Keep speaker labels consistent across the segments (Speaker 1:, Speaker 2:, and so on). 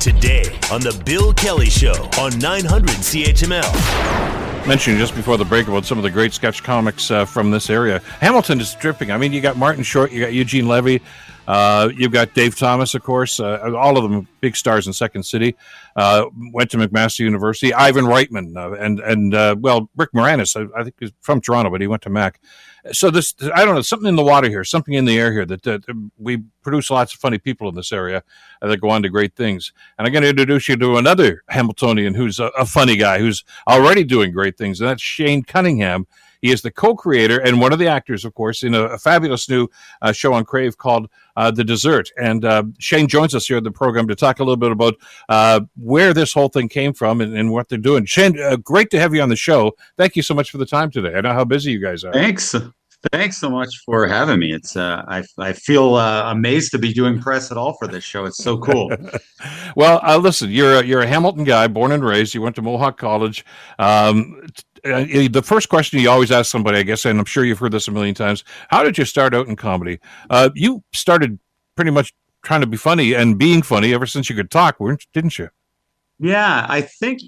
Speaker 1: Today on The Bill Kelly Show on 900 CHML.
Speaker 2: Mentioning just before the break about some of the great sketch comics uh, from this area. Hamilton is dripping. I mean, you got Martin Short, you got Eugene Levy, uh, you've got Dave Thomas, of course, uh, all of them big stars in Second City. Uh, went to McMaster University. Ivan Reitman uh, and and uh, well, Rick Moranis, I, I, think he's from Toronto, but he went to Mac. So this, I don't know, something in the water here, something in the air here that we produce lots of funny people in this area that go on to great things. And I'm going to introduce you to another Hamiltonian who's a, a funny guy who's already doing great things, and that's Shane Cunningham. He is the co-creator and one of the actors, of course, in a, a fabulous new uh, show on Crave called uh, The Dessert. And uh, Shane joins us here in the program to talk a little bit about uh, where this whole thing came from and, and what they're doing. Shane, uh, great to have you on the show. Thank you so much for the time today. I know how busy you guys are.
Speaker 3: Thanks. Thanks so much for having me. It's uh, I I feel uh, amazed to be doing press at all for this show. It's so cool.
Speaker 2: well, uh, listen, you're a, you're a Hamilton guy, born and raised. You went to Mohawk College. Um, the first question you always ask somebody, I guess, and I'm sure you've heard this a million times. How did you start out in comedy? Uh, you started pretty much trying to be funny and being funny ever since you could talk, didn't you?
Speaker 3: Yeah, I think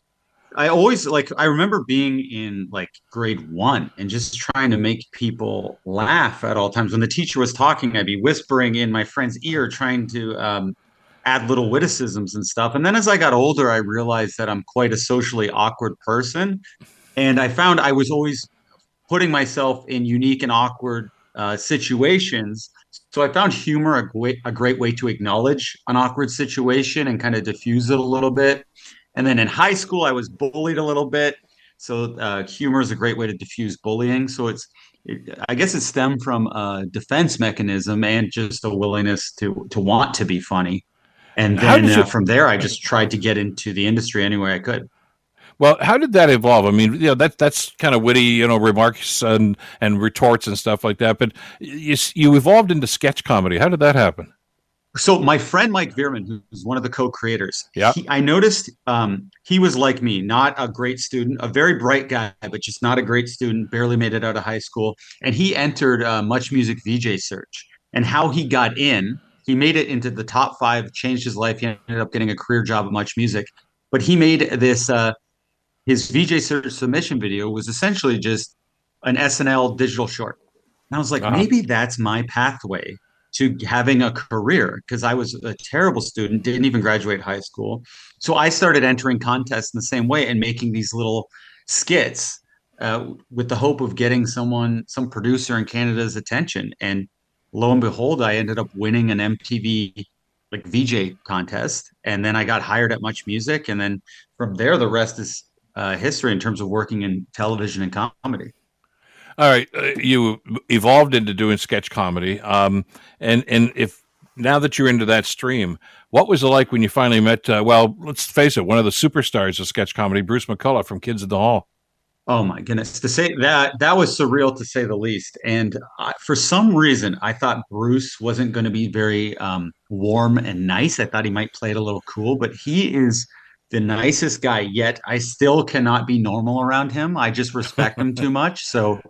Speaker 3: I always like I remember being in like grade 1 and just trying to make people laugh at all times when the teacher was talking I'd be whispering in my friend's ear trying to um, add little witticisms and stuff and then as I got older I realized that I'm quite a socially awkward person and I found I was always putting myself in unique and awkward uh, situations. So I found humor a great, a great way to acknowledge an awkward situation and kind of diffuse it a little bit. And then in high school, I was bullied a little bit. So uh, humor is a great way to diffuse bullying. So it's, it, I guess it stemmed from a defense mechanism and just a willingness to to want to be funny. And then uh, from there, I just tried to get into the industry any way I could.
Speaker 2: Well, how did that evolve? I mean, you know, that that's kind of witty, you know, remarks and and retorts and stuff like that. But you you evolved into sketch comedy. How did that happen?
Speaker 3: So my friend Mike Veerman, who's one of the co-creators,
Speaker 2: yeah,
Speaker 3: I noticed um, he was like me, not a great student, a very bright guy, but just not a great student. Barely made it out of high school, and he entered uh, Much Music VJ search. And how he got in, he made it into the top five, changed his life. He ended up getting a career job at Much Music, but he made this. Uh, his VJ Search submission video was essentially just an SNL digital short. And I was like, uh-huh. maybe that's my pathway to having a career because I was a terrible student, didn't even graduate high school. So I started entering contests in the same way and making these little skits uh, with the hope of getting someone, some producer in Canada's attention. And lo and behold, I ended up winning an MTV like VJ contest. And then I got hired at Much Music. And then from there, the rest is uh, history in terms of working in television and comedy.
Speaker 2: All right, uh, you evolved into doing sketch comedy, um, and and if now that you're into that stream, what was it like when you finally met? Uh, well, let's face it, one of the superstars of sketch comedy, Bruce McCulloch from Kids in the Hall.
Speaker 3: Oh my goodness! To say that that was surreal to say the least. And I, for some reason, I thought Bruce wasn't going to be very um, warm and nice. I thought he might play it a little cool, but he is the nicest guy yet. I still cannot be normal around him. I just respect him too much. So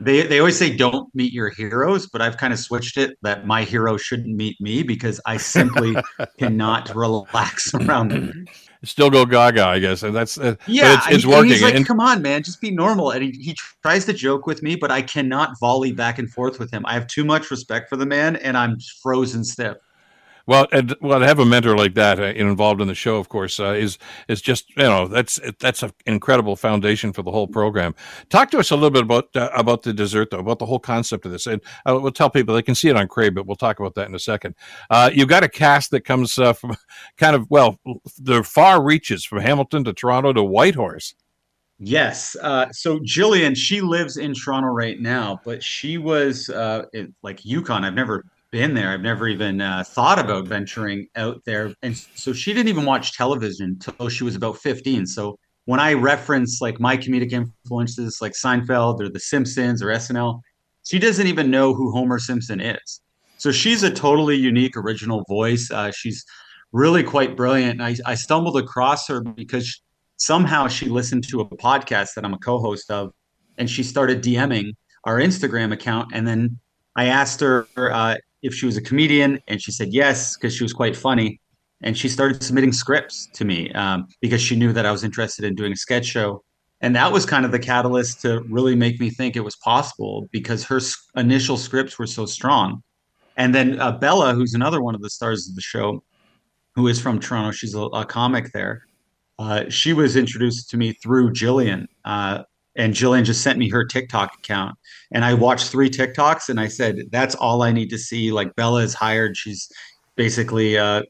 Speaker 3: they they always say don't meet your heroes but i've kind of switched it that my hero shouldn't meet me because i simply cannot relax around him.
Speaker 2: Still go gaga i guess. And that's uh,
Speaker 3: yeah
Speaker 2: it's, it's working.
Speaker 3: he's like and, come on man just be normal. And he, he tries to joke with me but i cannot volley back and forth with him. I have too much respect for the man and i'm frozen stiff
Speaker 2: well, and, well, to have a mentor like that uh, involved in the show, of course, uh, is is just you know that's that's an incredible foundation for the whole program. Talk to us a little bit about uh, about the dessert, though, about the whole concept of this, and uh, we'll tell people they can see it on Crave, but we'll talk about that in a second. Uh, you've got a cast that comes uh, from kind of well, the far reaches from Hamilton to Toronto to Whitehorse.
Speaker 3: Yes. Uh, so Jillian, she lives in Toronto right now, but she was uh, in, like Yukon. I've never been there. I've never even uh, thought about venturing out there. And so she didn't even watch television until she was about 15. So when I reference like my comedic influences like Seinfeld or The Simpsons or SNL, she doesn't even know who Homer Simpson is. So she's a totally unique, original voice. Uh, she's really quite brilliant. I, I stumbled across her because somehow she listened to a podcast that I'm a co host of, and she started DMing our Instagram account. And then I asked her uh, if she was a comedian, and she said yes because she was quite funny. and she started submitting scripts to me um, because she knew that I was interested in doing a sketch show. And that was kind of the catalyst to really make me think it was possible because her initial scripts were so strong. And then uh, Bella, who's another one of the stars of the show, who is from Toronto, she's a, a comic there. Uh, she was introduced to me through Jillian. Uh, and Jillian just sent me her TikTok account. And I watched three TikToks and I said, that's all I need to see. Like Bella is hired. She's basically uh,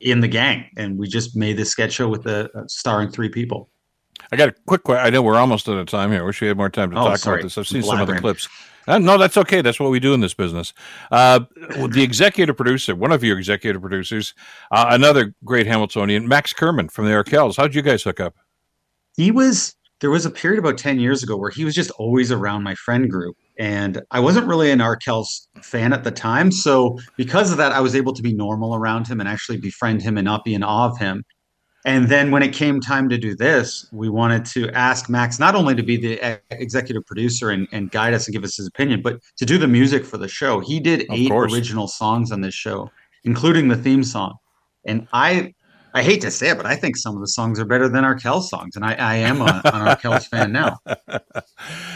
Speaker 3: in the gang. And we just made this sketch show with the uh, starring three people.
Speaker 2: I got a quick question. I know we're almost out of time here. I wish we had more time to oh, talk sorry. about this. I've seen some of the clips. Uh, no, that's okay. That's what we do in this business. Uh, the executive producer, one of your executive producers, uh, another great Hamiltonian, Max Kerman from the Arkells. How'd you guys hook up?
Speaker 3: He was, there was a period about 10 years ago where he was just always around my friend group. And I wasn't really an Arkells fan at the time. So because of that, I was able to be normal around him and actually befriend him and not be in awe of him. And then when it came time to do this, we wanted to ask Max not only to be the executive producer and, and guide us and give us his opinion, but to do the music for the show. He did of eight course. original songs on this show, including the theme song. And I I hate to say it, but I think some of the songs are better than Arkell songs, and I, I am a, an Arkells fan now.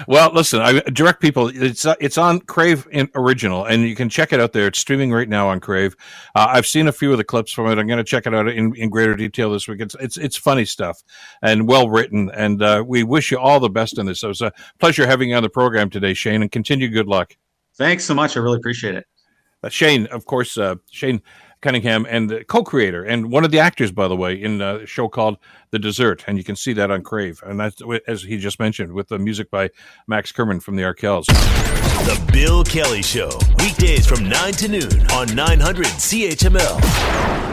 Speaker 2: Well, listen, I direct people. It's it's on Crave original, and you can check it out there. It's streaming right now on Crave. Uh, I've seen a few of the clips from it. I'm going to check it out in, in greater detail this week. It's it's it's funny stuff and well written, and uh, we wish you all the best in this. It was a pleasure having you on the program today, Shane, and continue good luck.
Speaker 3: Thanks so much. I really appreciate it.
Speaker 2: Uh, Shane, of course, uh, Shane Cunningham and the co-creator and one of the actors, by the way, in a show called The Dessert, and you can see that on Crave. And that's as he just mentioned, with the music by Max Kerman from the Arkells.
Speaker 1: The Bill Kelly Show, weekdays from nine to noon on 900 CHML.